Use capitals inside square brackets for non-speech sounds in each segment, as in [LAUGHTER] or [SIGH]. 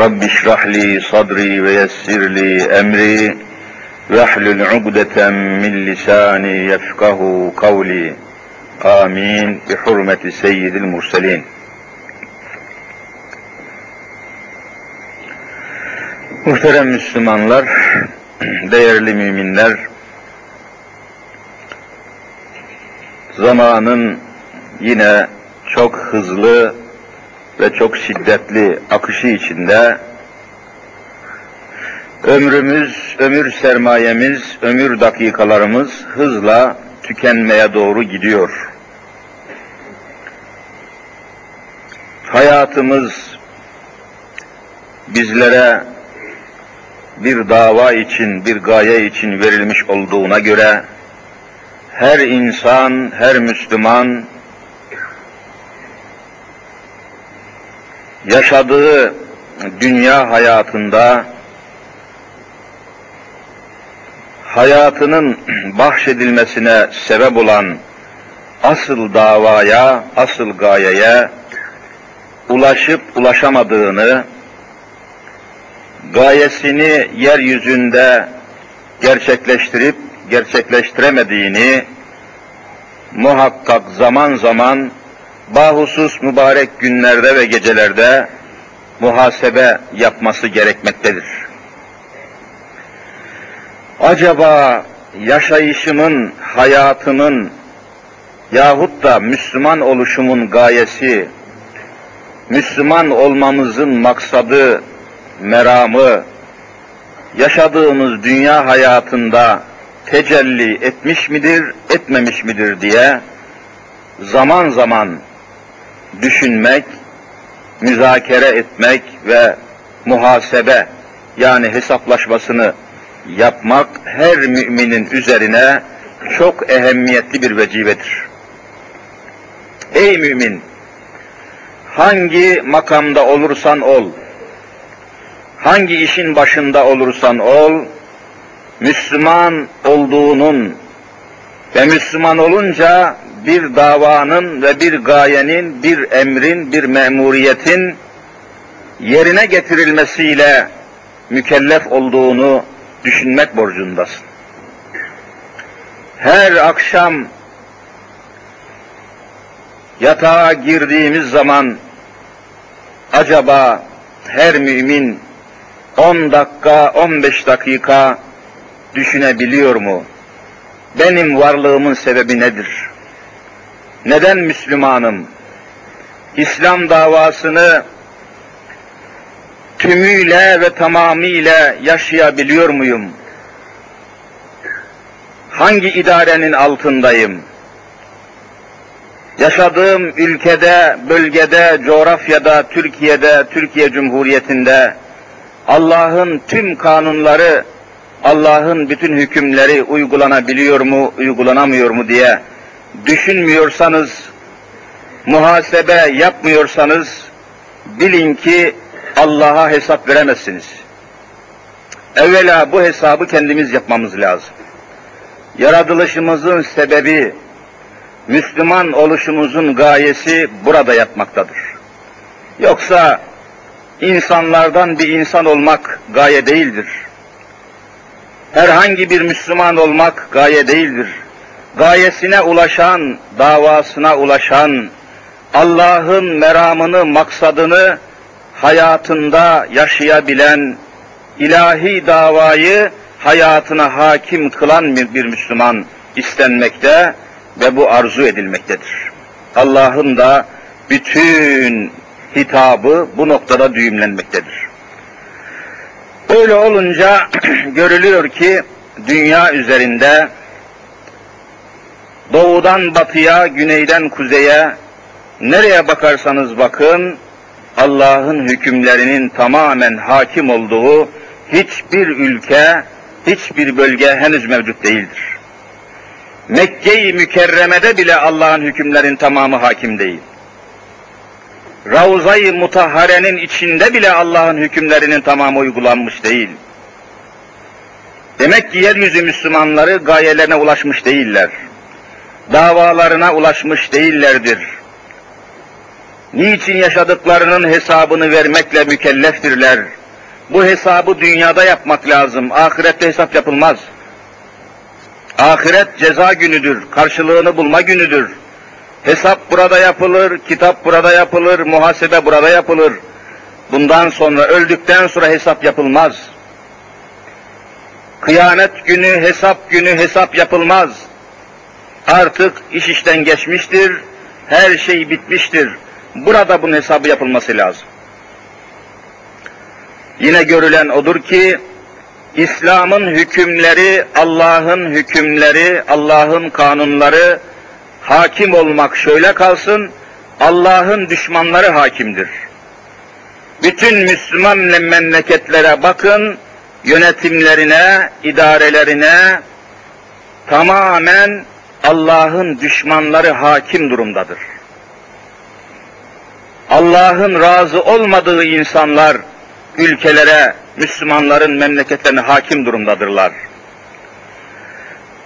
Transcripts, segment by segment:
Rabbi şrahli sadri ve yessirli emri vehlül ugdeten min lisani yefkahu kavli. Amin. Bi hurmeti seyyidil murselin. Muhterem Müslümanlar, değerli müminler, zamanın yine çok hızlı ve çok şiddetli akışı içinde ömrümüz, ömür sermayemiz, ömür dakikalarımız hızla tükenmeye doğru gidiyor. Hayatımız bizlere bir dava için, bir gaye için verilmiş olduğuna göre her insan, her Müslüman yaşadığı dünya hayatında hayatının bahşedilmesine sebep olan asıl davaya, asıl gayeye ulaşıp ulaşamadığını, gayesini yeryüzünde gerçekleştirip gerçekleştiremediğini muhakkak zaman zaman bahusus mübarek günlerde ve gecelerde muhasebe yapması gerekmektedir. Acaba yaşayışımın, hayatımın yahut da Müslüman oluşumun gayesi, Müslüman olmamızın maksadı, meramı, yaşadığımız dünya hayatında tecelli etmiş midir, etmemiş midir diye zaman zaman düşünmek, müzakere etmek ve muhasebe yani hesaplaşmasını yapmak her müminin üzerine çok ehemmiyetli bir vecibedir. Ey mümin! Hangi makamda olursan ol, hangi işin başında olursan ol, Müslüman olduğunun ve Müslüman olunca bir davanın ve bir gayenin, bir emrin, bir memuriyetin yerine getirilmesiyle mükellef olduğunu düşünmek borcundasın. Her akşam yatağa girdiğimiz zaman acaba her mümin 10 dakika, 15 dakika düşünebiliyor mu? Benim varlığımın sebebi nedir? Neden Müslümanım? İslam davasını tümüyle ve tamamıyla yaşayabiliyor muyum? Hangi idarenin altındayım? Yaşadığım ülkede, bölgede, coğrafyada, Türkiye'de, Türkiye Cumhuriyeti'nde Allah'ın tüm kanunları, Allah'ın bütün hükümleri uygulanabiliyor mu, uygulanamıyor mu diye düşünmüyorsanız, muhasebe yapmıyorsanız bilin ki Allah'a hesap veremezsiniz. Evvela bu hesabı kendimiz yapmamız lazım. Yaratılışımızın sebebi, Müslüman oluşumuzun gayesi burada yatmaktadır. Yoksa insanlardan bir insan olmak gaye değildir. Herhangi bir Müslüman olmak gaye değildir. Gayesine ulaşan, davasına ulaşan, Allah'ın meramını, maksadını hayatında yaşayabilen, ilahi davayı hayatına hakim kılan bir Müslüman istenmekte ve bu arzu edilmektedir. Allah'ın da bütün hitabı bu noktada düğümlenmektedir. Öyle olunca [CLEARS THROAT] görülüyor ki dünya üzerinde doğudan batıya, güneyden kuzeye nereye bakarsanız bakın Allah'ın hükümlerinin tamamen hakim olduğu hiçbir ülke, hiçbir bölge henüz mevcut değildir. Mekke-i Mükerreme'de bile Allah'ın hükümlerin tamamı hakim değil. Ravza-i Mutahhare'nin içinde bile Allah'ın hükümlerinin tamamı uygulanmış değil. Demek ki yeryüzü Müslümanları gayelerine ulaşmış değiller. Davalarına ulaşmış değillerdir. Niçin yaşadıklarının hesabını vermekle mükelleftirler. Bu hesabı dünyada yapmak lazım. Ahirette hesap yapılmaz. Ahiret ceza günüdür, karşılığını bulma günüdür. Hesap burada yapılır, kitap burada yapılır, muhasebe burada yapılır. Bundan sonra, öldükten sonra hesap yapılmaz. Kıyamet günü, hesap günü hesap yapılmaz. Artık iş işten geçmiştir, her şey bitmiştir. Burada bunun hesabı yapılması lazım. Yine görülen odur ki, İslam'ın hükümleri, Allah'ın hükümleri, Allah'ın kanunları hakim olmak şöyle kalsın, Allah'ın düşmanları hakimdir. Bütün Müslüman memleketlere bakın, yönetimlerine, idarelerine tamamen Allah'ın düşmanları hakim durumdadır. Allah'ın razı olmadığı insanlar ülkelere, Müslümanların memleketlerine hakim durumdadırlar.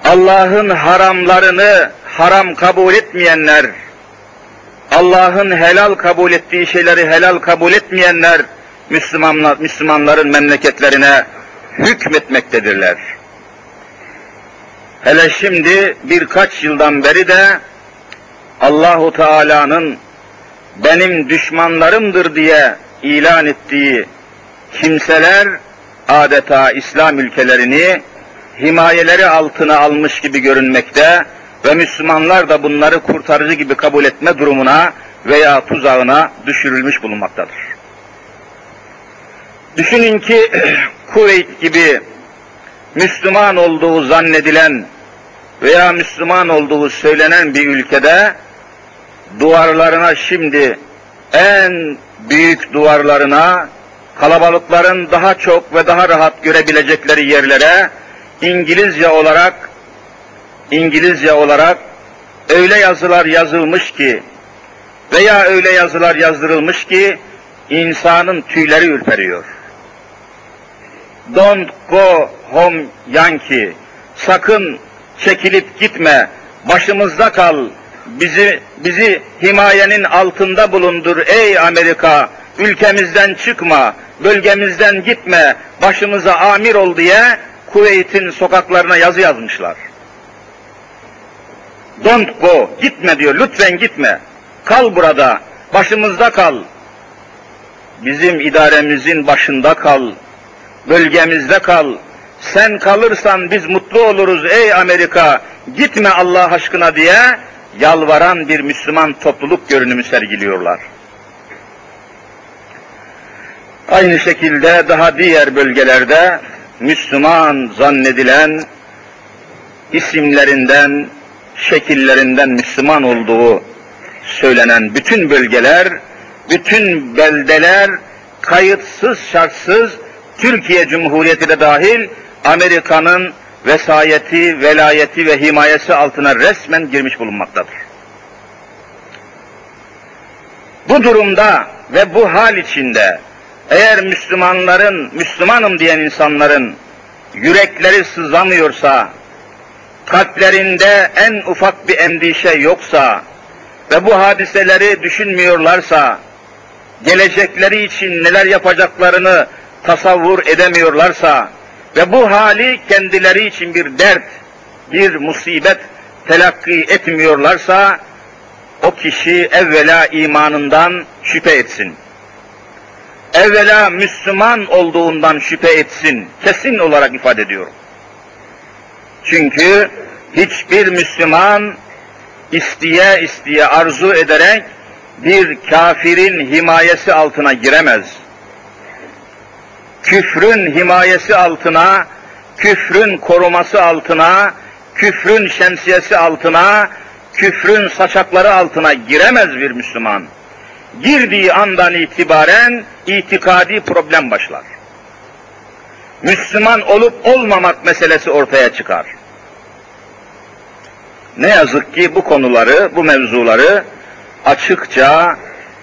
Allah'ın haramlarını haram kabul etmeyenler, Allah'ın helal kabul ettiği şeyleri helal kabul etmeyenler, Müslümanlar, Müslümanların memleketlerine hükmetmektedirler. Hele şimdi birkaç yıldan beri de Allahu Teala'nın benim düşmanlarımdır diye ilan ettiği kimseler adeta İslam ülkelerini himayeleri altına almış gibi görünmekte ve Müslümanlar da bunları kurtarıcı gibi kabul etme durumuna veya tuzağına düşürülmüş bulunmaktadır. Düşünün ki [CLEARS THROAT] Kuveyt gibi Müslüman olduğu zannedilen veya Müslüman olduğu söylenen bir ülkede duvarlarına şimdi en büyük duvarlarına kalabalıkların daha çok ve daha rahat görebilecekleri yerlere İngilizce olarak İngilizce olarak öyle yazılar yazılmış ki veya öyle yazılar yazdırılmış ki insanın tüyleri ürperiyor. Don't go home Yankee. Sakın çekilip gitme. Başımızda kal. Bizi bizi himayenin altında bulundur ey Amerika. Ülkemizden çıkma, bölgemizden gitme, başımıza amir ol diye Kuveyt'in sokaklarına yazı yazmışlar. Don't go, gitme diyor, lütfen gitme. Kal burada, başımızda kal. Bizim idaremizin başında kal, bölgemizde kal. Sen kalırsan biz mutlu oluruz ey Amerika, gitme Allah aşkına diye yalvaran bir Müslüman topluluk görünümü sergiliyorlar. Aynı şekilde daha diğer bölgelerde Müslüman zannedilen isimlerinden, şekillerinden Müslüman olduğu söylenen bütün bölgeler, bütün beldeler kayıtsız şartsız Türkiye Cumhuriyeti de dahil Amerika'nın vesayeti, velayeti ve himayesi altına resmen girmiş bulunmaktadır. Bu durumda ve bu hal içinde eğer Müslümanların, Müslümanım diyen insanların yürekleri sızlamıyorsa, kalplerinde en ufak bir endişe yoksa ve bu hadiseleri düşünmüyorlarsa, gelecekleri için neler yapacaklarını tasavvur edemiyorlarsa ve bu hali kendileri için bir dert, bir musibet telakki etmiyorlarsa, o kişi evvela imanından şüphe etsin evvela Müslüman olduğundan şüphe etsin. Kesin olarak ifade ediyorum. Çünkü hiçbir Müslüman isteye isteye arzu ederek bir kafirin himayesi altına giremez. Küfrün himayesi altına, küfrün koruması altına, küfrün şemsiyesi altına, küfrün saçakları altına giremez bir Müslüman girdiği andan itibaren itikadi problem başlar. Müslüman olup olmamak meselesi ortaya çıkar. Ne yazık ki bu konuları, bu mevzuları açıkça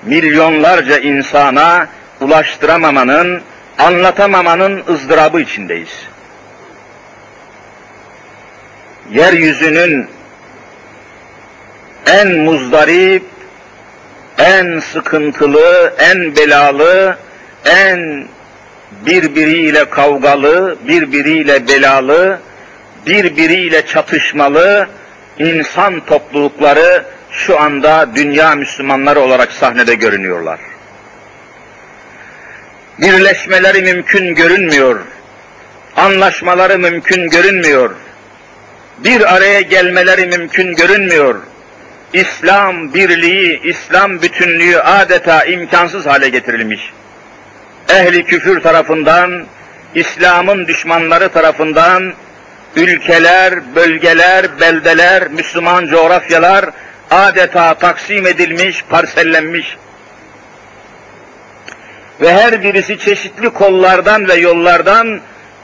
milyonlarca insana ulaştıramamanın, anlatamamanın ızdırabı içindeyiz. Yeryüzünün en muzdarip, en sıkıntılı, en belalı, en birbiriyle kavgalı, birbiriyle belalı, birbiriyle çatışmalı insan toplulukları şu anda dünya Müslümanları olarak sahnede görünüyorlar. Birleşmeleri mümkün görünmüyor. Anlaşmaları mümkün görünmüyor. Bir araya gelmeleri mümkün görünmüyor. İslam birliği, İslam bütünlüğü adeta imkansız hale getirilmiş. Ehli küfür tarafından, İslam'ın düşmanları tarafından ülkeler, bölgeler, beldeler, Müslüman coğrafyalar adeta taksim edilmiş, parsellenmiş. Ve her birisi çeşitli kollardan ve yollardan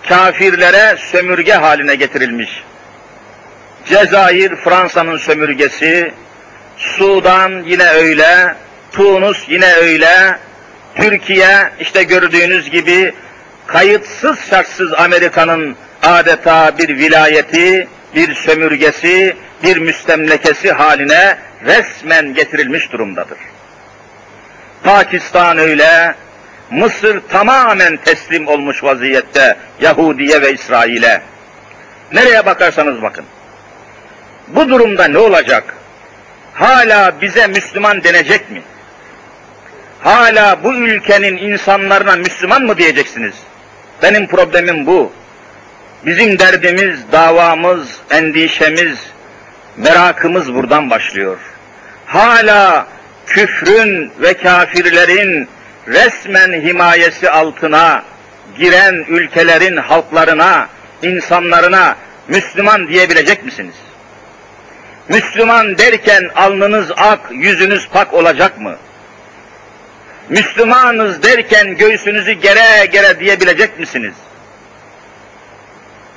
kafirlere sömürge haline getirilmiş. Cezayir Fransa'nın sömürgesi, Sudan yine öyle, Tunus yine öyle, Türkiye işte gördüğünüz gibi kayıtsız şartsız Amerika'nın adeta bir vilayeti, bir sömürgesi, bir müstemlekesi haline resmen getirilmiş durumdadır. Pakistan öyle, Mısır tamamen teslim olmuş vaziyette Yahudiye ve İsrail'e. Nereye bakarsanız bakın. Bu durumda ne olacak? Hala bize Müslüman denecek mi? Hala bu ülkenin insanlarına Müslüman mı diyeceksiniz? Benim problemim bu. Bizim derdimiz, davamız, endişemiz, merakımız buradan başlıyor. Hala küfrün ve kafirlerin resmen himayesi altına giren ülkelerin halklarına, insanlarına Müslüman diyebilecek misiniz? Müslüman derken alnınız ak, yüzünüz pak olacak mı? Müslümanız derken göğsünüzü gere gere diyebilecek misiniz?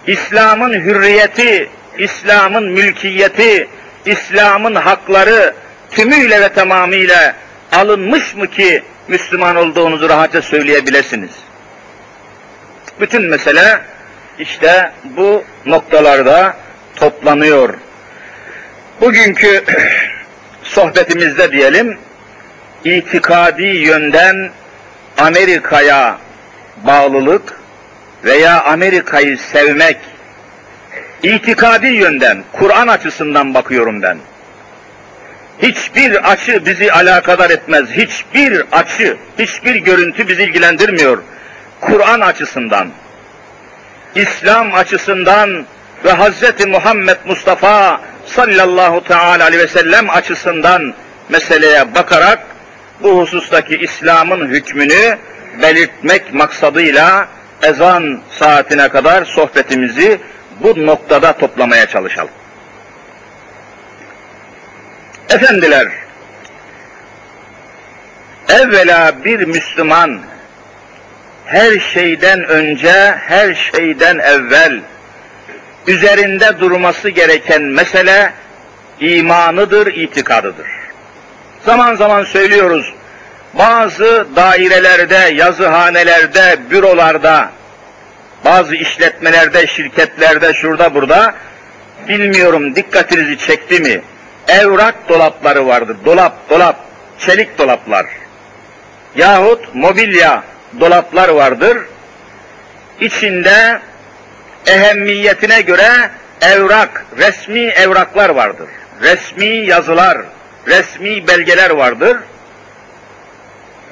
İslam'ın hürriyeti, İslam'ın mülkiyeti, İslam'ın hakları tümüyle ve tamamıyla alınmış mı ki Müslüman olduğunuzu rahatça söyleyebilirsiniz? Bütün mesele işte bu noktalarda toplanıyor. Bugünkü [CLEARS THROAT] sohbetimizde diyelim, itikadi yönden Amerika'ya bağlılık veya Amerika'yı sevmek, itikadi yönden, Kur'an açısından bakıyorum ben. Hiçbir açı bizi alakadar etmez. Hiçbir açı, hiçbir görüntü bizi ilgilendirmiyor. Kur'an açısından, İslam açısından ve Hz. Muhammed Mustafa sallallahu teala aleyhi ve sellem açısından meseleye bakarak bu husustaki İslam'ın hükmünü belirtmek maksadıyla ezan saatine kadar sohbetimizi bu noktada toplamaya çalışalım. Efendiler, evvela bir Müslüman her şeyden önce, her şeyden evvel üzerinde durması gereken mesele imanıdır, itikadıdır. Zaman zaman söylüyoruz, bazı dairelerde, yazıhanelerde, bürolarda, bazı işletmelerde, şirketlerde, şurada burada, bilmiyorum dikkatinizi çekti mi? Evrak dolapları vardır. Dolap, dolap, çelik dolaplar. Yahut mobilya dolaplar vardır. İçinde ehemmiyetine göre evrak, resmi evraklar vardır. Resmi yazılar, resmi belgeler vardır.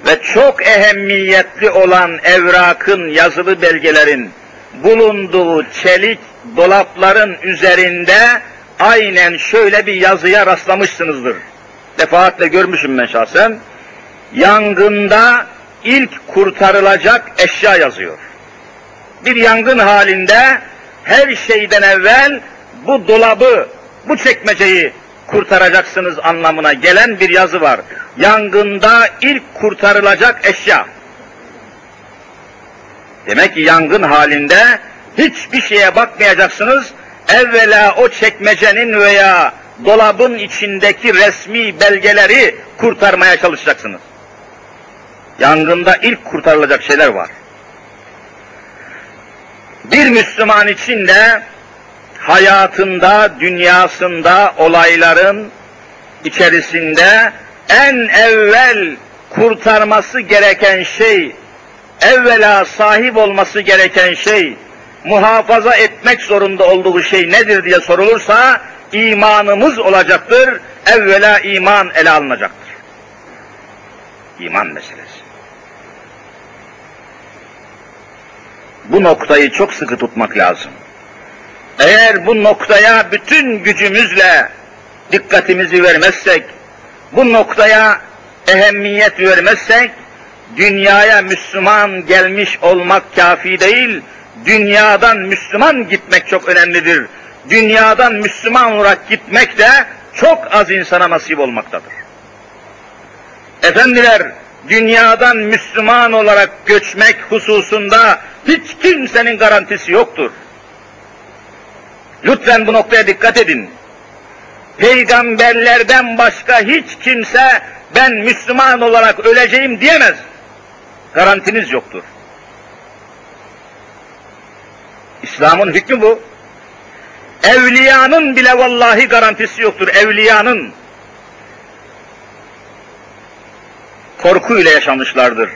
Ve çok ehemmiyetli olan evrakın, yazılı belgelerin bulunduğu çelik dolapların üzerinde aynen şöyle bir yazıya rastlamışsınızdır. Defaatle görmüşüm ben şahsen. Yangında ilk kurtarılacak eşya yazıyor. Bir yangın halinde her şeyden evvel bu dolabı, bu çekmeceyi kurtaracaksınız anlamına gelen bir yazı var. Yangında ilk kurtarılacak eşya. Demek ki yangın halinde hiçbir şeye bakmayacaksınız. Evvela o çekmecenin veya dolabın içindeki resmi belgeleri kurtarmaya çalışacaksınız. Yangında ilk kurtarılacak şeyler var. Bir Müslüman için de hayatında, dünyasında, olayların içerisinde en evvel kurtarması gereken şey, evvela sahip olması gereken şey, muhafaza etmek zorunda olduğu şey nedir diye sorulursa, imanımız olacaktır, evvela iman ele alınacaktır. İman meselesi. Bu noktayı çok sıkı tutmak lazım. Eğer bu noktaya bütün gücümüzle dikkatimizi vermezsek, bu noktaya ehemmiyet vermezsek, dünyaya Müslüman gelmiş olmak kafi değil, dünyadan Müslüman gitmek çok önemlidir. Dünyadan Müslüman olarak gitmek de çok az insana nasip olmaktadır. Efendiler, dünyadan Müslüman olarak göçmek hususunda hiç kimsenin garantisi yoktur. Lütfen bu noktaya dikkat edin. Peygamberlerden başka hiç kimse ben Müslüman olarak öleceğim diyemez. Garantiniz yoktur. İslam'ın hükmü bu. Evliyanın bile vallahi garantisi yoktur. Evliyanın korkuyla yaşamışlardır.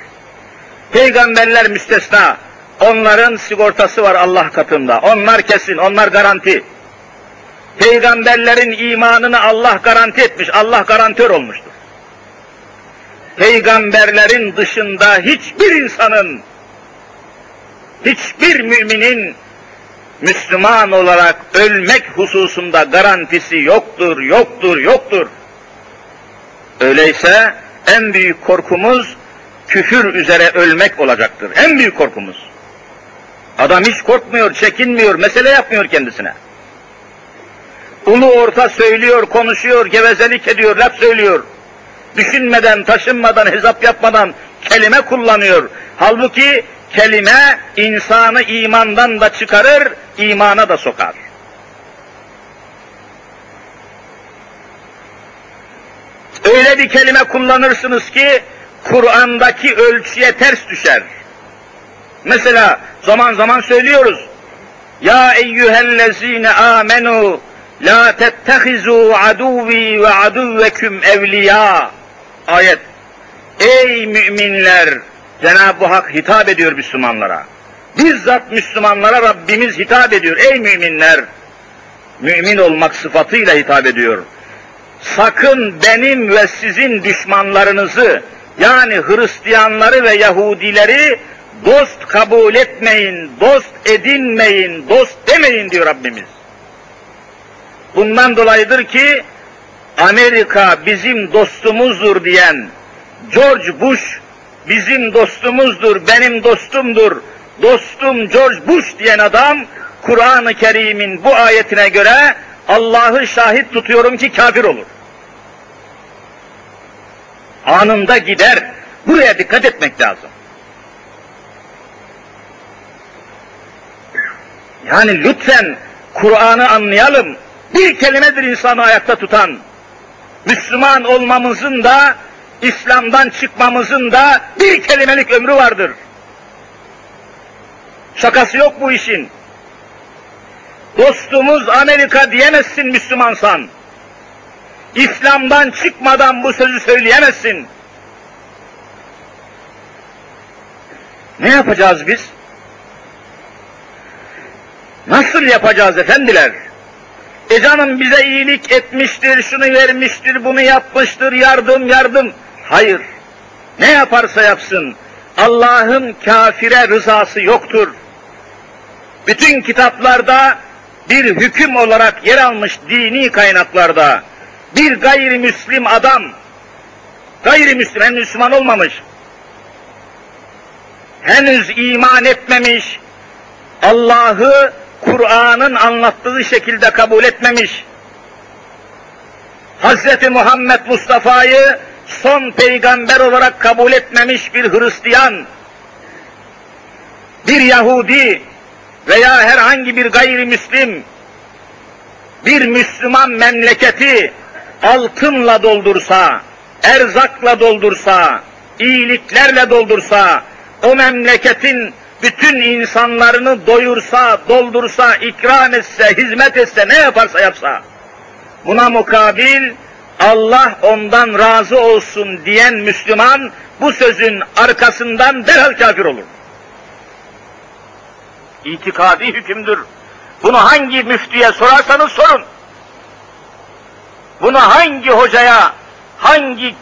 Peygamberler müstesna. Onların sigortası var Allah katında. Onlar kesin, onlar garanti. Peygamberlerin imanını Allah garanti etmiş, Allah garantör olmuştur. Peygamberlerin dışında hiçbir insanın, hiçbir müminin Müslüman olarak ölmek hususunda garantisi yoktur, yoktur, yoktur. Öyleyse en büyük korkumuz küfür üzere ölmek olacaktır. En büyük korkumuz. Adam hiç korkmuyor, çekinmiyor, mesele yapmıyor kendisine. Ulu orta söylüyor, konuşuyor, gevezelik ediyor, laf söylüyor. Düşünmeden, taşınmadan, hesap yapmadan kelime kullanıyor. Halbuki kelime insanı imandan da çıkarır, imana da sokar. Öyle bir kelime kullanırsınız ki Kur'an'daki ölçüye ters düşer. Mesela zaman zaman söylüyoruz. Ya eyyühellezine amenu la tettehizu aduvi ve aduvveküm evliya. Ayet. Ey müminler! Cenab-ı Hak hitap ediyor Müslümanlara. Bizzat Müslümanlara Rabbimiz hitap ediyor. Ey müminler! Mümin olmak sıfatıyla hitap ediyor. Sakın benim ve sizin düşmanlarınızı yani Hristiyanları ve Yahudileri dost kabul etmeyin, dost edinmeyin, dost demeyin diyor Rabbimiz. Bundan dolayıdır ki Amerika bizim dostumuzdur diyen George Bush bizim dostumuzdur, benim dostumdur, dostum George Bush diyen adam Kur'an-ı Kerim'in bu ayetine göre Allah'ı şahit tutuyorum ki kafir olur. Anında gider. Buraya dikkat etmek lazım. Yani lütfen Kur'an'ı anlayalım. Bir kelimedir insanı ayakta tutan. Müslüman olmamızın da, İslam'dan çıkmamızın da bir kelimelik ömrü vardır. Şakası yok bu işin. Dostumuz Amerika diyemezsin Müslümansan. İslam'dan çıkmadan bu sözü söyleyemezsin. Ne yapacağız biz? Nasıl yapacağız efendiler? E canım bize iyilik etmiştir, şunu vermiştir, bunu yapmıştır, yardım yardım. Hayır. Ne yaparsa yapsın, Allah'ın kafire rızası yoktur. Bütün kitaplarda bir hüküm olarak yer almış dini kaynaklarda bir gayrimüslim adam, gayrimüslim, hem Müslüman olmamış, henüz iman etmemiş, Allah'ı Kur'an'ın anlattığı şekilde kabul etmemiş, Hz. Muhammed Mustafa'yı son peygamber olarak kabul etmemiş bir Hristiyan, bir Yahudi veya herhangi bir gayrimüslim bir Müslüman memleketi altınla doldursa, erzakla doldursa, iyiliklerle doldursa, o memleketin bütün insanlarını doyursa, doldursa, ikram etse, hizmet etse, ne yaparsa yapsa, buna mukabil Allah ondan razı olsun diyen Müslüman bu sözün arkasından derhal kafir olur. İtikadi hükümdür. Bunu hangi müftüye sorarsanız sorun. Bunu hangi hocaya, hangi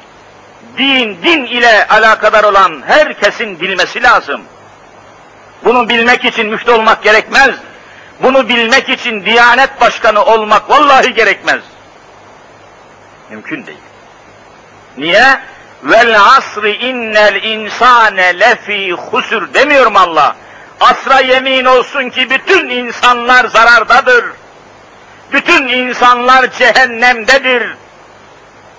din, din ile alakadar olan herkesin bilmesi lazım. Bunu bilmek için müftü olmak gerekmez. Bunu bilmek için Diyanet Başkanı olmak vallahi gerekmez. Mümkün değil. Niye? Vel asri innel insane lefi husur demiyor mu Allah? Asra yemin olsun ki bütün insanlar zarardadır. Bütün insanlar cehennemdedir.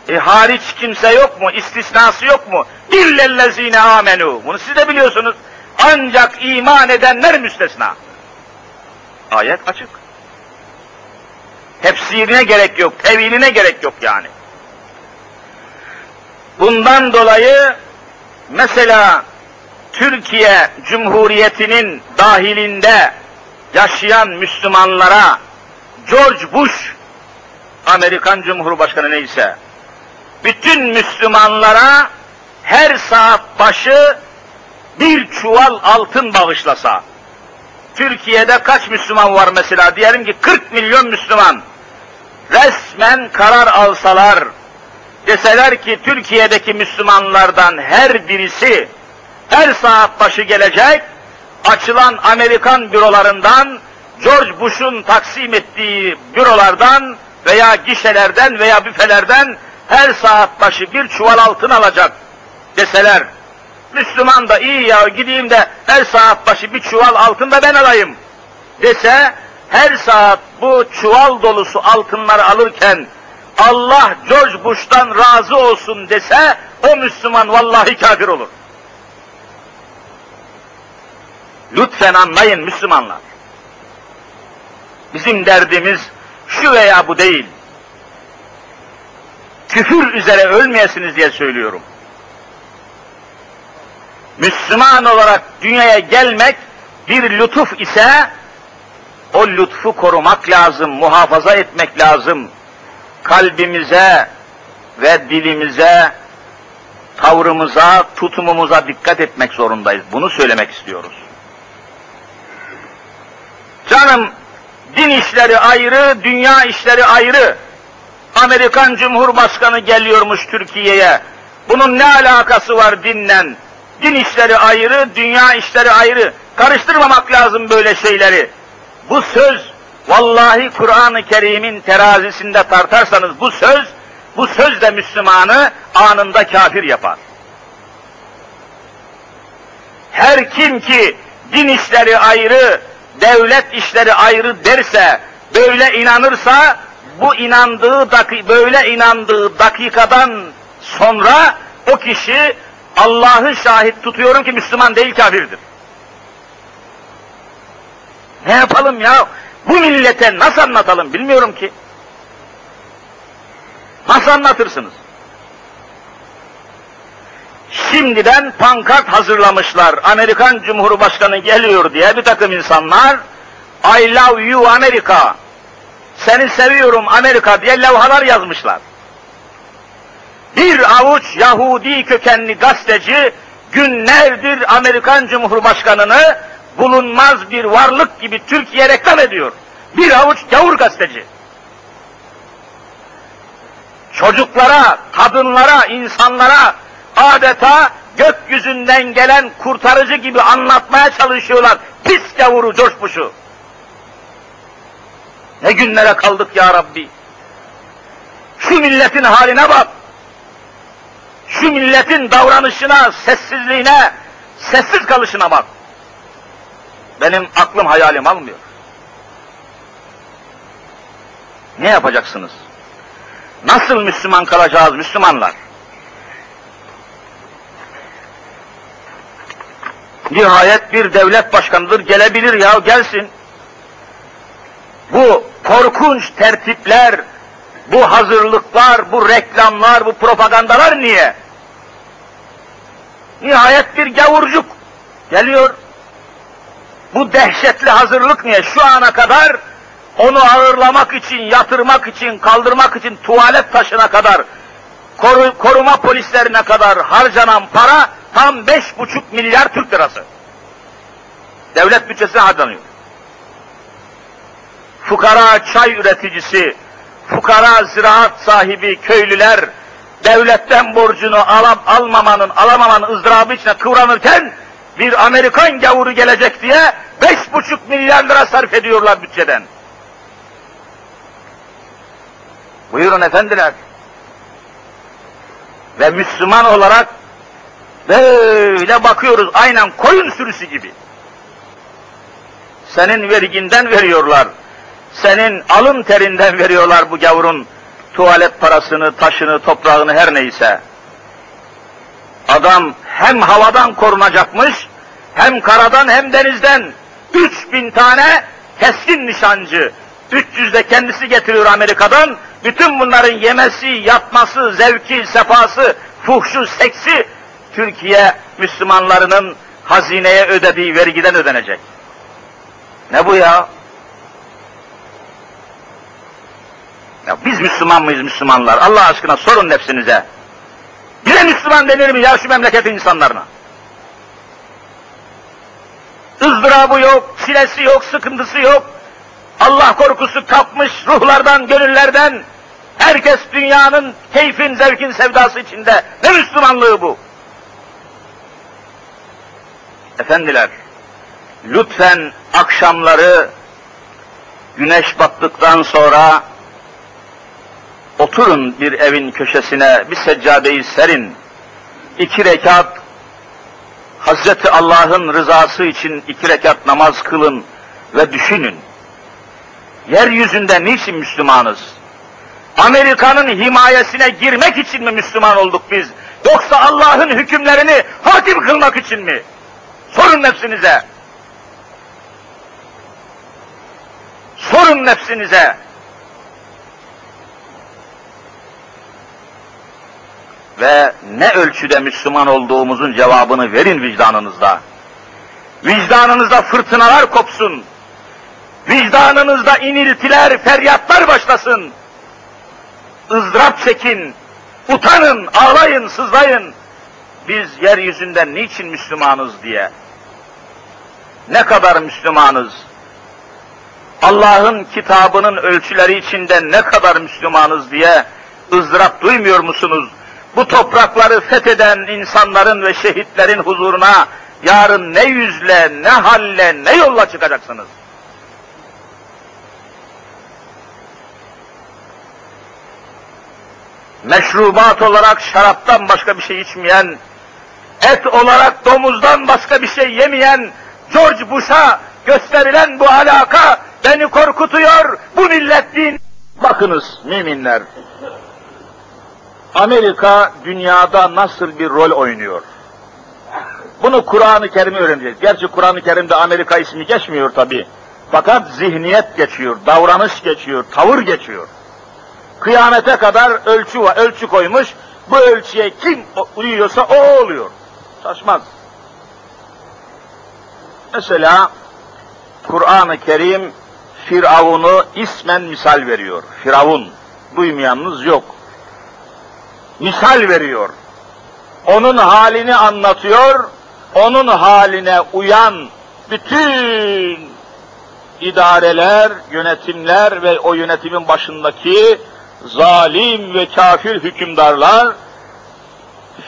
E hariç kimse yok mu? İstisnası yok mu? İllellezine amenu. Bunu siz de biliyorsunuz. Ancak iman edenler müstesna. Ayet açık. Tefsirine gerek yok, teviline gerek yok yani. Bundan dolayı mesela Türkiye Cumhuriyeti'nin dahilinde yaşayan Müslümanlara George Bush, Amerikan Cumhurbaşkanı neyse, bütün Müslümanlara her saat başı bir çuval altın bağışlasa, Türkiye'de kaç Müslüman var mesela? Diyelim ki 40 milyon Müslüman. Resmen karar alsalar, deseler ki Türkiye'deki Müslümanlardan her birisi her saat başı gelecek, açılan Amerikan bürolarından, George Bush'un taksim ettiği bürolardan veya gişelerden veya büfelerden her saat başı bir çuval altın alacak deseler, Müslüman da iyi ya gideyim de her saat başı bir çuval altın da ben alayım dese, her saat bu çuval dolusu altınları alırken Allah George Bush'tan razı olsun dese, o Müslüman vallahi kafir olur. Lütfen anlayın Müslümanlar. Bizim derdimiz şu veya bu değil. Küfür üzere ölmeyesiniz diye söylüyorum. Müslüman olarak dünyaya gelmek bir lütuf ise o lütfu korumak lazım, muhafaza etmek lazım. Kalbimize ve dilimize, tavrımıza, tutumumuza dikkat etmek zorundayız. Bunu söylemek istiyoruz. Canım din işleri ayrı, dünya işleri ayrı. Amerikan Cumhurbaşkanı geliyormuş Türkiye'ye. Bunun ne alakası var dinle? Din işleri ayrı, dünya işleri ayrı. Karıştırmamak lazım böyle şeyleri. Bu söz, vallahi Kur'an-ı Kerim'in terazisinde tartarsanız bu söz, bu söz de Müslümanı anında kafir yapar. Her kim ki din işleri ayrı, devlet işleri ayrı derse, böyle inanırsa, bu inandığı daki, böyle inandığı dakikadan sonra o kişi Allah'ı şahit tutuyorum ki Müslüman değil kafirdir. Ne yapalım ya? Bu millete nasıl anlatalım bilmiyorum ki. Nasıl anlatırsınız? Şimdiden pankart hazırlamışlar. Amerikan Cumhurbaşkanı geliyor diye bir takım insanlar I love you Amerika. Seni seviyorum Amerika diye levhalar yazmışlar. Bir avuç Yahudi kökenli gazeteci günlerdir Amerikan Cumhurbaşkanı'nı bulunmaz bir varlık gibi Türkiye reklam ediyor. Bir avuç gavur gazeteci. Çocuklara, kadınlara, insanlara adeta gökyüzünden gelen kurtarıcı gibi anlatmaya çalışıyorlar. Pis gavuru coşmuşu. Ne günlere kaldık ya Rabbi. Şu milletin haline bak. Şu milletin davranışına, sessizliğine, sessiz kalışına bak. Benim aklım hayalim almıyor. Ne yapacaksınız? Nasıl Müslüman kalacağız Müslümanlar? Nihayet bir devlet başkanıdır, gelebilir ya gelsin. Bu korkunç tertipler, bu hazırlıklar, bu reklamlar, bu propagandalar niye? Nihayet bir gavurcuk geliyor. Bu dehşetli hazırlık niye? Şu ana kadar onu ağırlamak için, yatırmak için, kaldırmak için tuvalet taşına kadar, koru, koruma polislerine kadar harcanan para tam beş buçuk milyar Türk lirası. Devlet bütçesi harcanıyor. Fukara çay üreticisi, fukara ziraat sahibi köylüler, devletten borcunu alam, almamanın, alamamanın ızdırabı içine kıvranırken, bir Amerikan gavuru gelecek diye beş buçuk milyar lira sarf ediyorlar bütçeden. Buyurun efendiler. Ve Müslüman olarak böyle bakıyoruz aynen koyun sürüsü gibi. Senin verginden veriyorlar. Senin alın terinden veriyorlar bu gavurun tuvalet parasını, taşını, toprağını her neyse. Adam hem havadan korunacakmış, hem karadan hem denizden 3000 tane keskin nişancı, 300 de kendisi getiriyor Amerika'dan. Bütün bunların yemesi, yatması, zevki, sefası, fuhşu, seksi Türkiye Müslümanlarının hazineye ödediği vergiden ödenecek. Ne bu ya? Ya biz Müslüman mıyız Müslümanlar? Allah aşkına sorun nefsinize. Bize Müslüman denir mi ya şu memleketin insanlarına? Izdırabı yok, çilesi yok, sıkıntısı yok. Allah korkusu kapmış ruhlardan, gönüllerden. Herkes dünyanın keyfin, zevkin, sevdası içinde. Ne Müslümanlığı bu? Efendiler, lütfen akşamları güneş battıktan sonra oturun bir evin köşesine, bir seccadeyi serin. iki rekat Hazreti Allah'ın rızası için iki rekat namaz kılın ve düşünün. Yeryüzünde niçin Müslümanız? Amerika'nın himayesine girmek için mi Müslüman olduk biz? Yoksa Allah'ın hükümlerini hakim kılmak için mi? Sorun nefsinize. Sorun nefsinize. Ve ne ölçüde Müslüman olduğumuzun cevabını verin vicdanınızda. Vicdanınızda fırtınalar kopsun. Vicdanınızda iniltiler, feryatlar başlasın. ızdırap çekin, utanın, ağlayın, sızlayın. Biz yeryüzünde niçin Müslümanız diye. Ne kadar Müslümanız? Allah'ın kitabının ölçüleri içinde ne kadar Müslümanız diye ızdırap duymuyor musunuz? Bu toprakları fetheden insanların ve şehitlerin huzuruna yarın ne yüzle, ne halle, ne yolla çıkacaksınız? Meşrubat olarak şaraptan başka bir şey içmeyen, et olarak domuzdan başka bir şey yemeyen George Bush'a gösterilen bu alaka beni korkutuyor. Bu millet din. Bakınız müminler, Amerika dünyada nasıl bir rol oynuyor? Bunu Kur'an-ı Kerim'i öğreneceğiz. Gerçi Kur'an-ı Kerim'de Amerika ismi geçmiyor tabi. Fakat zihniyet geçiyor, davranış geçiyor, tavır geçiyor. Kıyamete kadar ölçü var, ölçü koymuş. Bu ölçüye kim uyuyorsa o oluyor. Saçmaz. Mesela Kur'an-ı Kerim Firavun'u ismen misal veriyor. Firavun. Duymayanınız yok misal veriyor. Onun halini anlatıyor, onun haline uyan bütün idareler, yönetimler ve o yönetimin başındaki zalim ve kafir hükümdarlar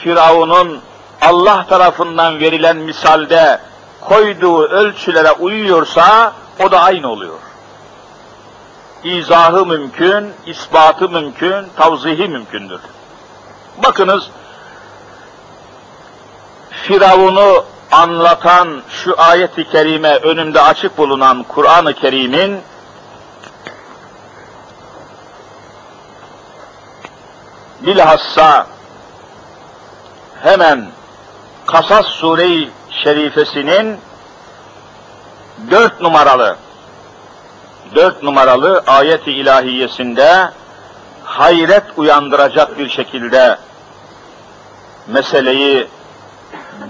Firavun'un Allah tarafından verilen misalde koyduğu ölçülere uyuyorsa o da aynı oluyor. İzahı mümkün, ispatı mümkün, tavzihi mümkündür. Bakınız, Firavun'u anlatan şu ayeti kerime önümde açık bulunan Kur'an-ı Kerim'in bilhassa hemen Kasas Sure-i şerifesinin dört numaralı dört numaralı ayeti ilahiyesinde hayret uyandıracak bir şekilde meseleyi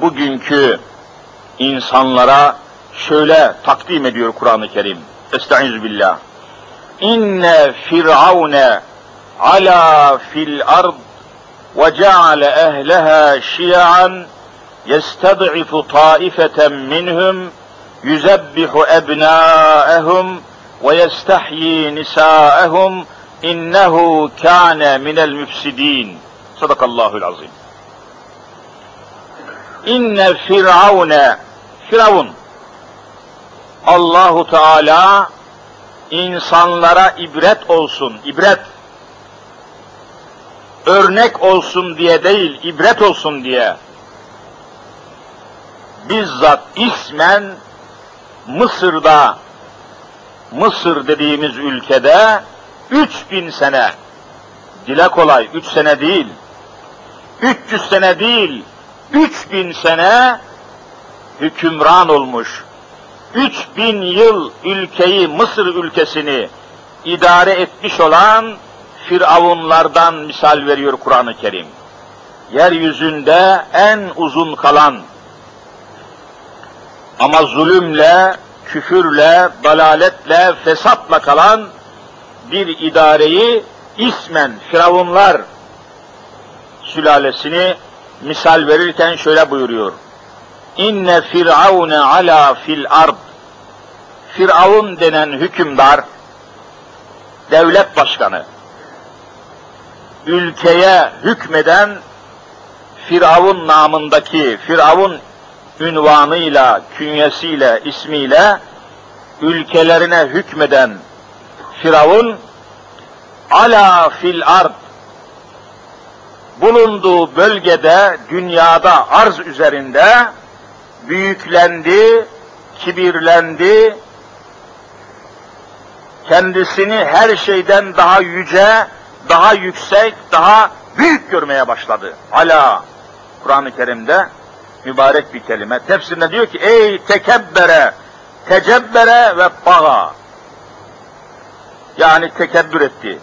bugünkü insanlara şöyle takdim ediyor Kur'an-ı Kerim. Estaizu billah. İnne firavune ala fil ard ve ceale ehleha şia'an yestad'ifu taifeten minhum yuzebbihu ebnâehum ve yestahyi nisâehum innehu kâne minel müfsidîn. Sadakallahul azim. İnne firavune Firavun Allahu Teala insanlara ibret olsun, ibret örnek olsun diye değil, ibret olsun diye bizzat ismen Mısır'da Mısır dediğimiz ülkede 3000 sene dile kolay 3 sene değil 300 sene değil 3000 sene hükümran olmuş. 3000 yıl ülkeyi, Mısır ülkesini idare etmiş olan firavunlardan misal veriyor Kur'an-ı Kerim. Yeryüzünde en uzun kalan ama zulümle, küfürle, dalaletle, fesatla kalan bir idareyi ismen firavunlar sülalesini misal verirken şöyle buyuruyor. İnne firavune ala fil ard. Firavun denen hükümdar, devlet başkanı, ülkeye hükmeden Firavun namındaki, Firavun ünvanıyla, künyesiyle, ismiyle ülkelerine hükmeden Firavun ala fil ard bulunduğu bölgede, dünyada, arz üzerinde büyüklendi, kibirlendi, kendisini her şeyden daha yüce, daha yüksek, daha büyük görmeye başladı. Ala, Kur'an-ı Kerim'de mübarek bir kelime. Tefsirinde diyor ki, ey tekebbere, tecebbere ve bağa. Yani tekebbür etti.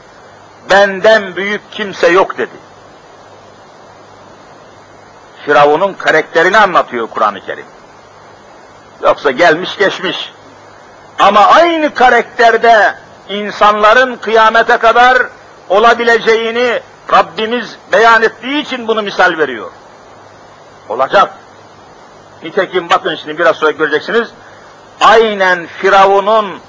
Benden büyük kimse yok dedi. Firavun'un karakterini anlatıyor Kur'an-ı Kerim. Yoksa gelmiş geçmiş. Ama aynı karakterde insanların kıyamete kadar olabileceğini Rabbimiz beyan ettiği için bunu misal veriyor. Olacak. Nitekim bakın şimdi biraz sonra göreceksiniz. Aynen Firavun'un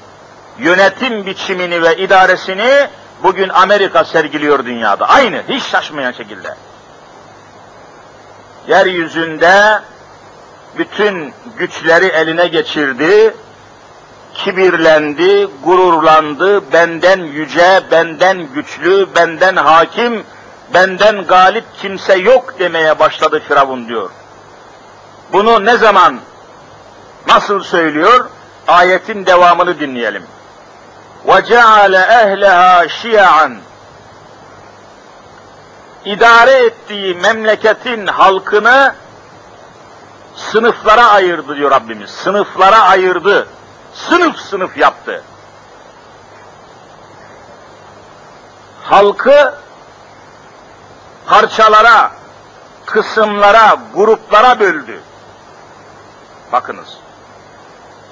yönetim biçimini ve idaresini bugün Amerika sergiliyor dünyada. Aynı, hiç şaşmayan şekilde yeryüzünde bütün güçleri eline geçirdi, kibirlendi, gururlandı, benden yüce, benden güçlü, benden hakim, benden galip kimse yok demeye başladı Firavun diyor. Bunu ne zaman, nasıl söylüyor? Ayetin devamını dinleyelim. وَجَعَلَ اَهْلَهَا شِيَعًا idare ettiği memleketin halkını sınıflara ayırdı diyor Rabbimiz. Sınıflara ayırdı. Sınıf sınıf yaptı. Halkı parçalara, kısımlara, gruplara böldü. Bakınız.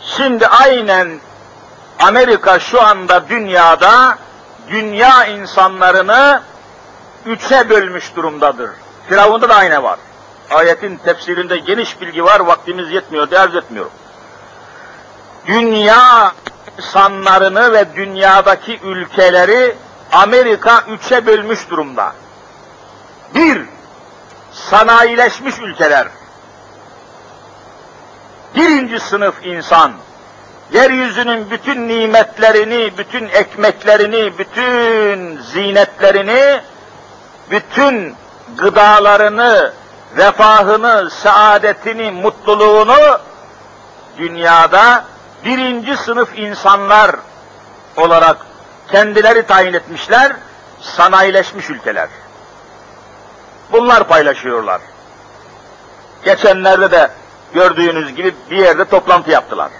Şimdi aynen Amerika şu anda dünyada dünya insanlarını üçe bölmüş durumdadır. Firavun'da da aynı var. Ayetin tefsirinde geniş bilgi var, vaktimiz yetmiyor, değer etmiyorum. Dünya insanlarını ve dünyadaki ülkeleri Amerika üçe bölmüş durumda. Bir, sanayileşmiş ülkeler. Birinci sınıf insan, yeryüzünün bütün nimetlerini, bütün ekmeklerini, bütün zinetlerini bütün gıdalarını, refahını, saadetini, mutluluğunu dünyada birinci sınıf insanlar olarak kendileri tayin etmişler, sanayileşmiş ülkeler. Bunlar paylaşıyorlar. Geçenlerde de gördüğünüz gibi bir yerde toplantı yaptılar.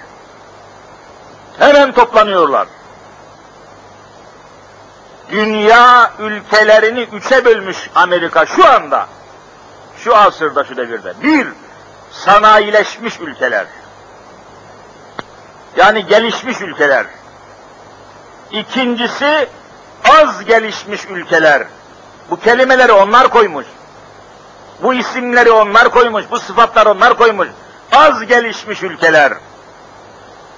Hemen toplanıyorlar. Dünya ülkelerini üçe bölmüş Amerika şu anda. Şu asırda, şu devirde. Bir, sanayileşmiş ülkeler. Yani gelişmiş ülkeler. İkincisi, az gelişmiş ülkeler. Bu kelimeleri onlar koymuş. Bu isimleri onlar koymuş, bu sıfatları onlar koymuş. Az gelişmiş ülkeler.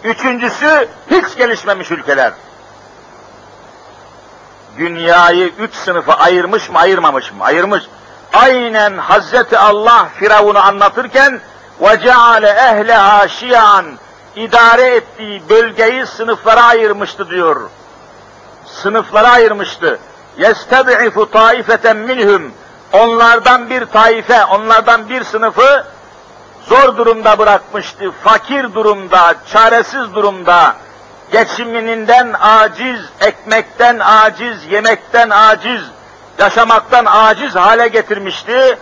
Üçüncüsü, hiç gelişmemiş ülkeler. Dünyayı üç sınıfa ayırmış mı, ayırmamış mı? Ayırmış. Aynen Hazreti Allah Firavun'u anlatırken وَجَعَلَ اَهْلَهَا شِيَعًا idare ettiği bölgeyi sınıflara ayırmıştı diyor. Sınıflara ayırmıştı. يَسْتَبْعِفُ طَائِفَةً minhum Onlardan bir taife, onlardan bir sınıfı zor durumda bırakmıştı. Fakir durumda, çaresiz durumda, geçimininden aciz, ekmekten aciz, yemekten aciz, yaşamaktan aciz hale getirmişti.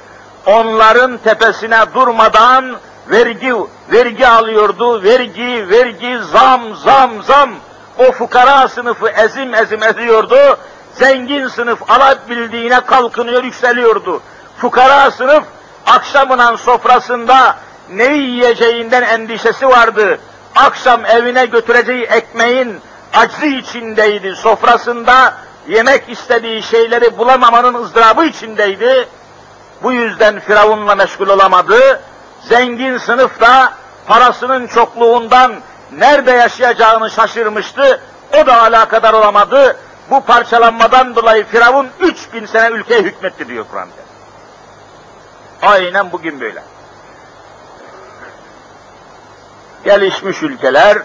Onların tepesine durmadan vergi vergi alıyordu. Vergi, vergi, zam, zam, zam. O fukara sınıfı ezim ezim ediyordu. Zengin sınıf alabildiğine kalkınıyor, yükseliyordu. Fukara sınıf akşamının sofrasında ne yiyeceğinden endişesi vardı. Akşam evine götüreceği ekmeğin acı içindeydi. Sofrasında yemek istediği şeyleri bulamamanın ızdırabı içindeydi. Bu yüzden Firavun'la meşgul olamadı. Zengin sınıf da parasının çokluğundan nerede yaşayacağını şaşırmıştı. O da alakadar olamadı. Bu parçalanmadan dolayı Firavun 3000 sene ülkeye hükmetti diyor Kur'an'da. Aynen bugün böyle. Gelişmiş ülkeler,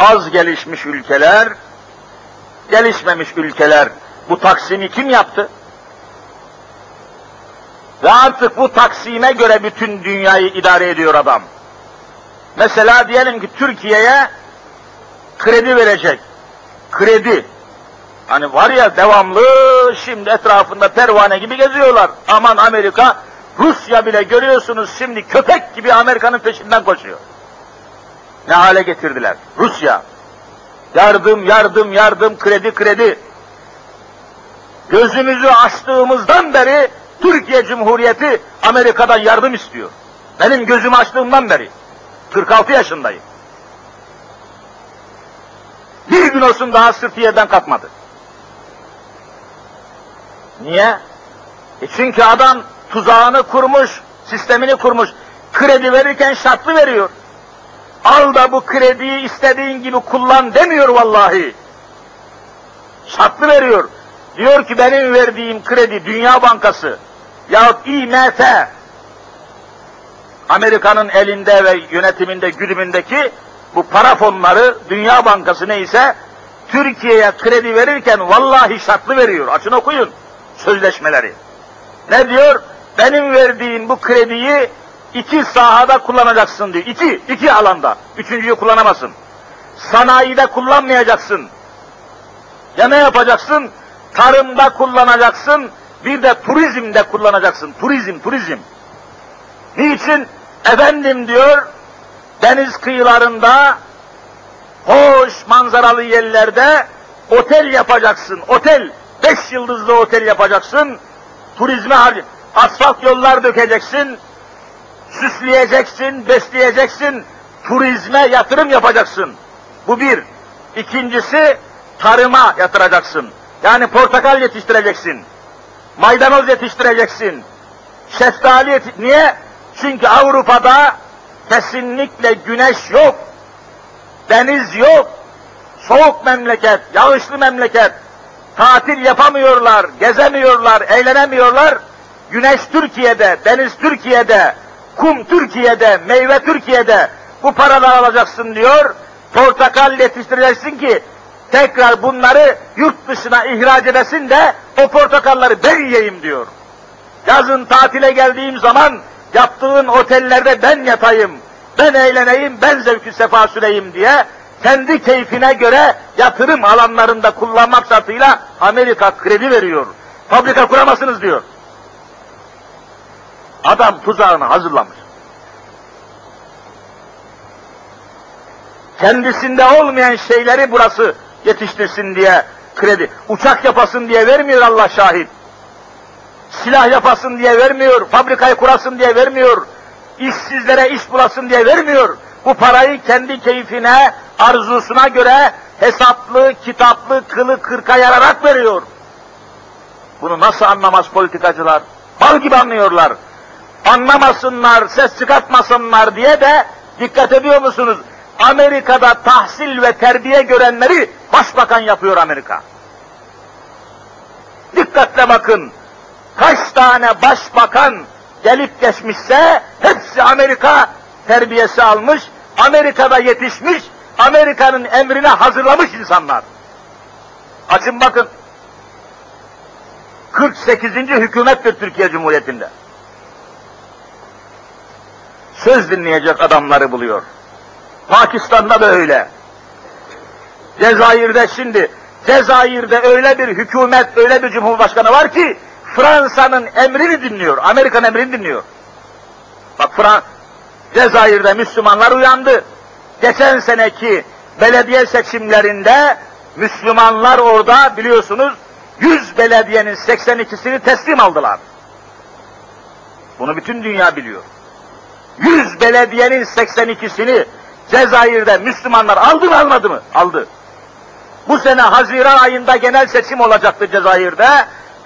az gelişmiş ülkeler, gelişmemiş ülkeler bu taksimi kim yaptı? Ve artık bu taksime göre bütün dünyayı idare ediyor adam. Mesela diyelim ki Türkiye'ye kredi verecek. Kredi. Hani var ya devamlı şimdi etrafında pervane gibi geziyorlar. Aman Amerika, Rusya bile görüyorsunuz şimdi köpek gibi Amerika'nın peşinden koşuyor. Ne hale getirdiler? Rusya. Yardım, yardım, yardım, kredi, kredi. Gözümüzü açtığımızdan beri Türkiye Cumhuriyeti Amerika'dan yardım istiyor. Benim gözümü açtığımdan beri. 46 yaşındayım. Bir gün olsun daha sırtı yerden kalkmadı. Niye? E çünkü adam tuzağını kurmuş, sistemini kurmuş. Kredi verirken şartlı veriyor. Al da bu krediyi istediğin gibi kullan demiyor vallahi. Şartlı veriyor. Diyor ki benim verdiğim kredi Dünya Bankası yahut IMF Amerika'nın elinde ve yönetiminde, güdümündeki bu para fonları, Dünya Bankası neyse, Türkiye'ye kredi verirken vallahi şartlı veriyor. Açın okuyun sözleşmeleri. Ne diyor? Benim verdiğim bu krediyi iki sahada kullanacaksın diyor. İki, iki alanda. Üçüncüyü kullanamazsın. Sanayide kullanmayacaksın. Ya ne yapacaksın? Tarımda kullanacaksın, bir de turizmde kullanacaksın. Turizm, turizm. Niçin? Efendim diyor, deniz kıyılarında, hoş manzaralı yerlerde otel yapacaksın. Otel, beş yıldızlı otel yapacaksın. Turizme harcı, asfalt yollar dökeceksin, süsleyeceksin, besleyeceksin, turizme yatırım yapacaksın. Bu bir. İkincisi, tarıma yatıracaksın. Yani portakal yetiştireceksin. Maydanoz yetiştireceksin. Şeftali yetiş... Niye? Çünkü Avrupa'da kesinlikle güneş yok. Deniz yok. Soğuk memleket, yağışlı memleket. Tatil yapamıyorlar, gezemiyorlar, eğlenemiyorlar. Güneş Türkiye'de, deniz Türkiye'de, kum Türkiye'de, meyve Türkiye'de. Bu paralar alacaksın diyor. Portakal yetiştireceksin ki tekrar bunları yurt dışına ihraç edesin de o portakalları ben yiyeyim diyor. Yazın tatile geldiğim zaman yaptığın otellerde ben yatayım, ben eğleneyim, ben zevkü sefa süreyim diye kendi keyfine göre yatırım alanlarında kullanmak şartıyla Amerika kredi veriyor. Fabrika kuramazsınız diyor. Adam tuzağını hazırlamış. kendisinde olmayan şeyleri burası yetiştirsin diye kredi. Uçak yapasın diye vermiyor Allah şahit. Silah yapasın diye vermiyor, fabrikayı kurasın diye vermiyor, işsizlere iş bulasın diye vermiyor. Bu parayı kendi keyfine, arzusuna göre hesaplı, kitaplı, kılı kırka yararak veriyor. Bunu nasıl anlamaz politikacılar? Bal gibi anlıyorlar. Anlamasınlar, ses çıkartmasınlar diye de dikkat ediyor musunuz? Amerika'da tahsil ve terbiye görenleri başbakan yapıyor Amerika. Dikkatle bakın. Kaç tane başbakan gelip geçmişse hepsi Amerika terbiyesi almış, Amerika'da yetişmiş, Amerika'nın emrine hazırlamış insanlar. Açın bakın. 48. hükümettir Türkiye Cumhuriyeti'nde. Söz dinleyecek adamları buluyor. Pakistan'da da öyle. Cezayir'de şimdi, Cezayir'de öyle bir hükümet, öyle bir cumhurbaşkanı var ki, Fransa'nın emrini dinliyor, Amerikan emrini dinliyor. Bak Fran Cezayir'de Müslümanlar uyandı. Geçen seneki belediye seçimlerinde Müslümanlar orada biliyorsunuz 100 belediyenin 82'sini teslim aldılar. Bunu bütün dünya biliyor. 100 belediyenin 82'sini Cezayir'de Müslümanlar aldı mı almadı mı? Aldı. Bu sene Haziran ayında genel seçim olacaktı Cezayir'de.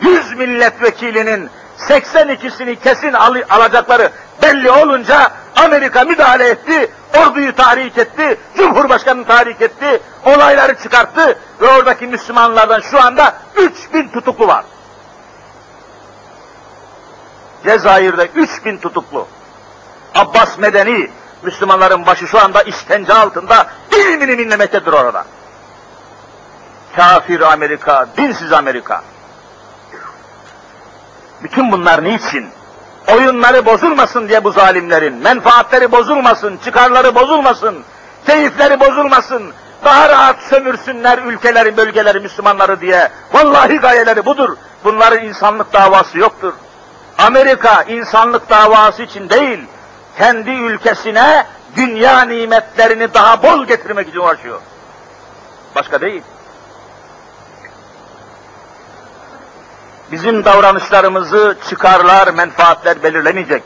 100 milletvekilinin 82'sini kesin al alacakları belli olunca Amerika müdahale etti, orduyu tahrik etti, Cumhurbaşkanı'nı tahrik etti, olayları çıkarttı ve oradaki Müslümanlardan şu anda 3000 tutuklu var. Cezayir'de 3000 tutuklu. Abbas Medeni, Müslümanların başı şu anda işkence altında ilmini minlemektedir orada. Kafir Amerika, dinsiz Amerika. Bütün bunlar niçin? Oyunları bozulmasın diye bu zalimlerin, menfaatleri bozulmasın, çıkarları bozulmasın, keyifleri bozulmasın, daha rahat sömürsünler ülkeleri, bölgeleri, Müslümanları diye. Vallahi gayeleri budur. Bunların insanlık davası yoktur. Amerika insanlık davası için değil, kendi ülkesine dünya nimetlerini daha bol getirmek için uğraşıyor. Başka değil. Bizim davranışlarımızı çıkarlar, menfaatler belirlemeyecek.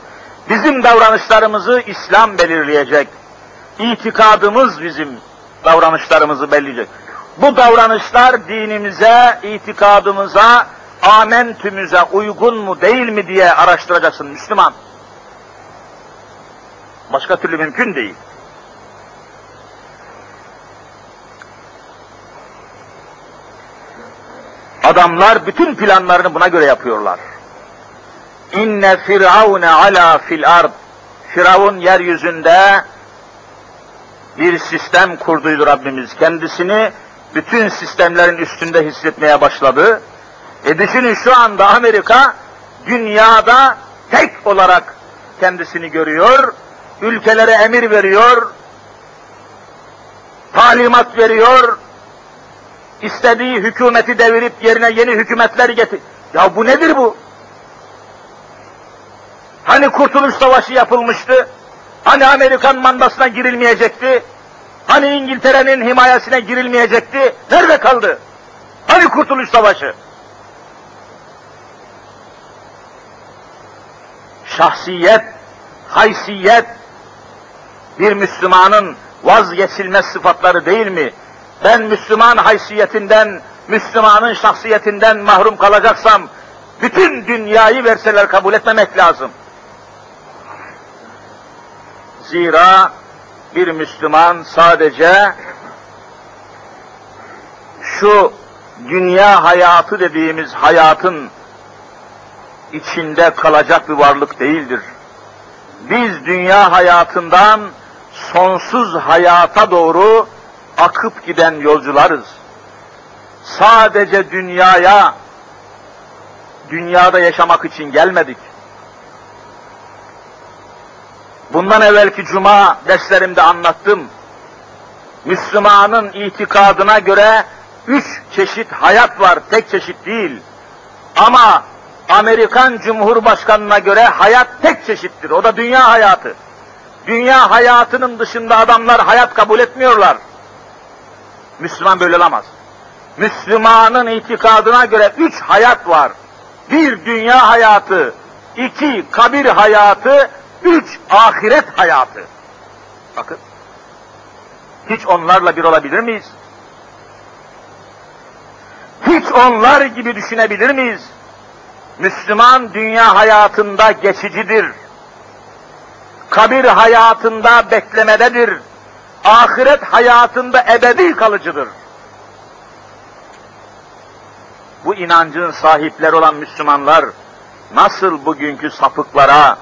Bizim davranışlarımızı İslam belirleyecek. İtikadımız bizim davranışlarımızı belirleyecek. Bu davranışlar dinimize, itikadımıza, amentümüze uygun mu değil mi diye araştıracaksın Müslüman. Başka türlü mümkün değil. Adamlar bütün planlarını buna göre yapıyorlar. İnne firavune ala fil ard. Firavun yeryüzünde bir sistem kurduydu Rabbimiz. Kendisini bütün sistemlerin üstünde hissetmeye başladı. E düşünün şu anda Amerika dünyada tek olarak kendisini görüyor, ülkelere emir veriyor, talimat veriyor, istediği hükümeti devirip yerine yeni hükümetler getir. Ya bu nedir bu? Hani Kurtuluş Savaşı yapılmıştı? Hani Amerikan mandasına girilmeyecekti? Hani İngiltere'nin himayesine girilmeyecekti? Nerede kaldı? Hani Kurtuluş Savaşı? Şahsiyet, haysiyet bir Müslümanın vazgeçilmez sıfatları değil mi? ben Müslüman haysiyetinden, Müslümanın şahsiyetinden mahrum kalacaksam, bütün dünyayı verseler kabul etmemek lazım. Zira bir Müslüman sadece şu dünya hayatı dediğimiz hayatın içinde kalacak bir varlık değildir. Biz dünya hayatından sonsuz hayata doğru akıp giden yolcularız. Sadece dünyaya, dünyada yaşamak için gelmedik. Bundan evvelki cuma derslerimde anlattım. Müslümanın itikadına göre üç çeşit hayat var, tek çeşit değil. Ama Amerikan Cumhurbaşkanı'na göre hayat tek çeşittir. O da dünya hayatı. Dünya hayatının dışında adamlar hayat kabul etmiyorlar. Müslüman böyle olamaz. Müslümanın itikadına göre üç hayat var. Bir dünya hayatı, iki kabir hayatı, üç ahiret hayatı. Bakın. Hiç onlarla bir olabilir miyiz? Hiç onlar gibi düşünebilir miyiz? Müslüman dünya hayatında geçicidir. Kabir hayatında beklemededir. Ahiret hayatında ebedi kalıcıdır. Bu inancın sahipleri olan Müslümanlar nasıl bugünkü sapıklara,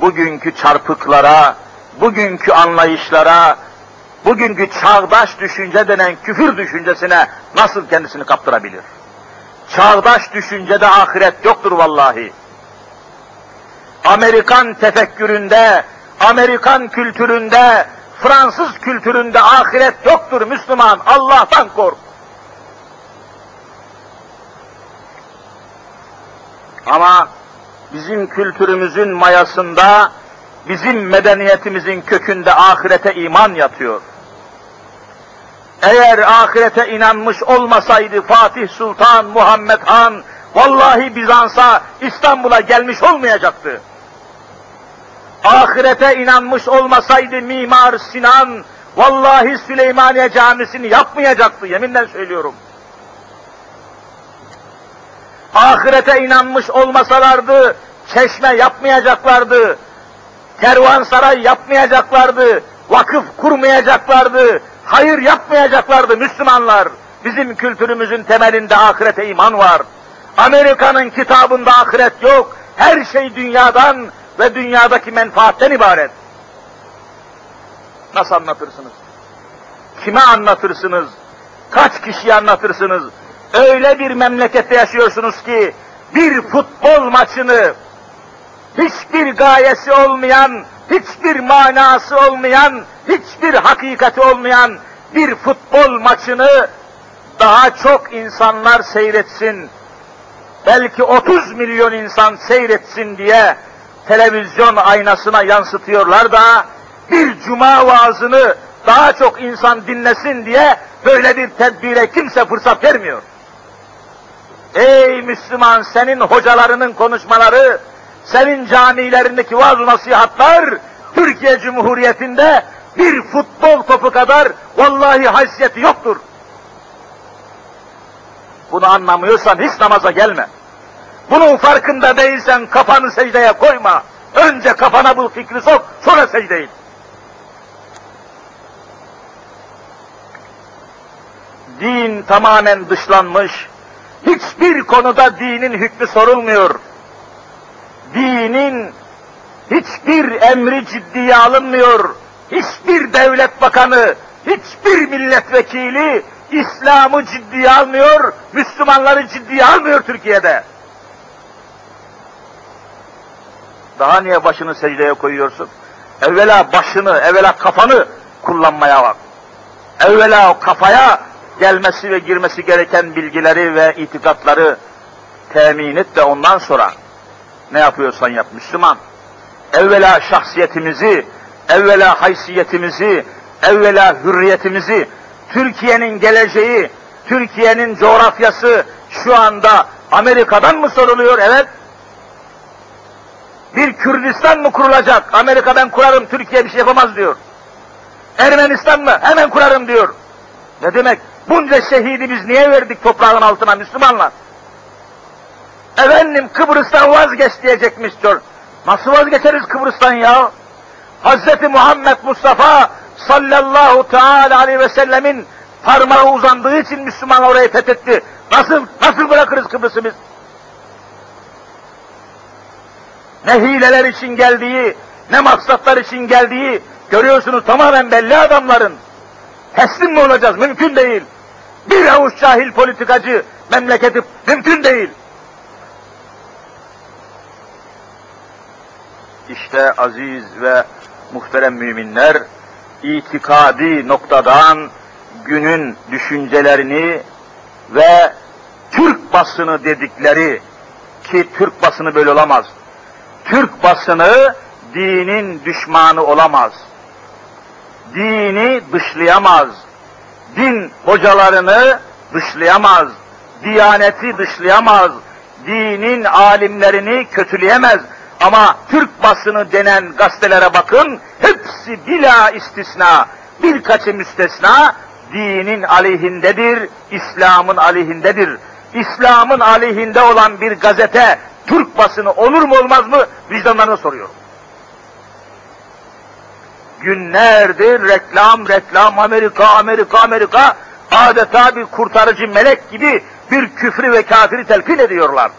bugünkü çarpıklara, bugünkü anlayışlara, bugünkü çağdaş düşünce denen küfür düşüncesine nasıl kendisini kaptırabilir? Çağdaş düşüncede ahiret yoktur vallahi. Amerikan tefekküründe, Amerikan kültüründe, Fransız kültüründe ahiret yoktur Müslüman. Allah'tan kork. Ama bizim kültürümüzün mayasında, bizim medeniyetimizin kökünde ahirete iman yatıyor. Eğer ahirete inanmış olmasaydı Fatih Sultan Muhammed Han, vallahi Bizans'a, İstanbul'a gelmiş olmayacaktı. Ahirete inanmış olmasaydı Mimar Sinan, vallahi Süleymaniye Camisi'ni yapmayacaktı, yeminle söylüyorum. Ahirete inanmış olmasalardı, çeşme yapmayacaklardı, kervansaray yapmayacaklardı, vakıf kurmayacaklardı, hayır yapmayacaklardı Müslümanlar. Bizim kültürümüzün temelinde ahirete iman var. Amerika'nın kitabında ahiret yok. Her şey dünyadan ve dünyadaki menfaatten ibaret. Nasıl anlatırsınız? Kime anlatırsınız? Kaç kişiye anlatırsınız? Öyle bir memlekette yaşıyorsunuz ki bir futbol maçını hiçbir gayesi olmayan, hiçbir manası olmayan, hiçbir hakikati olmayan bir futbol maçını daha çok insanlar seyretsin, belki 30 milyon insan seyretsin diye televizyon aynasına yansıtıyorlar da bir cuma vaazını daha çok insan dinlesin diye böyle bir tedbire kimse fırsat vermiyor. Ey Müslüman senin hocalarının konuşmaları, senin camilerindeki vaaz nasihatlar Türkiye Cumhuriyeti'nde bir futbol topu kadar vallahi haysiyeti yoktur. Bunu anlamıyorsan hiç namaza gelme. Bunun farkında değilsen kafanı secdeye koyma. Önce kafana bul fikri sok, sonra secde. Din tamamen dışlanmış. Hiçbir konuda dinin hükmü sorulmuyor. Dinin hiçbir emri ciddiye alınmıyor. Hiçbir devlet bakanı, hiçbir milletvekili İslam'ı ciddiye almıyor, Müslümanları ciddiye almıyor Türkiye'de. Daha niye başını secdeye koyuyorsun? Evvela başını, evvela kafanı kullanmaya bak. Evvela o kafaya gelmesi ve girmesi gereken bilgileri ve itikatları temin et de ondan sonra ne yapıyorsan yap Müslüman. Evvela şahsiyetimizi, evvela haysiyetimizi, evvela hürriyetimizi, Türkiye'nin geleceği, Türkiye'nin coğrafyası şu anda Amerika'dan mı soruluyor? Evet. Bir Kürdistan mı kurulacak? Amerika ben kurarım, Türkiye bir şey yapamaz diyor. Ermenistan mı? Hemen kurarım diyor. Ne demek? Bunca şehidi biz niye verdik toprağın altına Müslümanlar? Efendim Kıbrıs'tan vazgeç diyecekmiş diyor. Nasıl vazgeçeriz Kıbrıs'tan ya? Hazreti Muhammed Mustafa sallallahu teala aleyhi ve sellemin parmağı uzandığı için Müslüman orayı fethetti. Nasıl, nasıl bırakırız Kıbrıs'ı biz? Ne hileler için geldiği, ne maksatlar için geldiği görüyorsunuz tamamen belli adamların. Teslim mi olacağız? Mümkün değil. Bir avuç cahil politikacı memleketi mümkün değil. İşte aziz ve muhterem müminler, itikadi noktadan günün düşüncelerini ve Türk basını dedikleri ki Türk basını böyle olamaz. Türk basını dinin düşmanı olamaz. Dini dışlayamaz. Din hocalarını dışlayamaz. Diyaneti dışlayamaz. Dinin alimlerini kötüleyemez. Ama Türk basını denen gazetelere bakın, hepsi bila istisna, birkaçı müstesna, dinin aleyhindedir, İslam'ın aleyhindedir. İslam'ın aleyhinde olan bir gazete, Türk basını olur mu olmaz mı? Vicdanlarına soruyorum. Günlerdir reklam, reklam, Amerika, Amerika, Amerika, adeta bir kurtarıcı melek gibi bir küfrü ve kafiri telkin ediyorlar.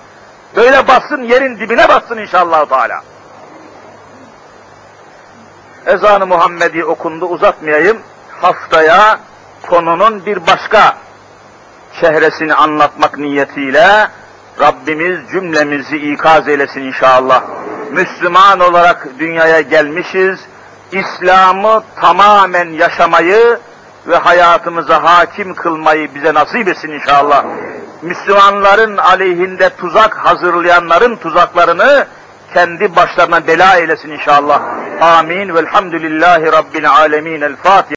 Böyle bassın, yerin dibine bassın inşallah Teala. Ezan-ı Muhammedi okundu, uzatmayayım. Haftaya konunun bir başka şehresini anlatmak niyetiyle Rabbimiz cümlemizi ikaz eylesin inşallah. Müslüman olarak dünyaya gelmişiz. İslam'ı tamamen yaşamayı ve hayatımıza hakim kılmayı bize nasip etsin inşallah. Müslümanların aleyhinde tuzak hazırlayanların tuzaklarını kendi başlarına bela eylesin inşallah. Amin. Velhamdülillahi Rabbil alemin. El Fatiha.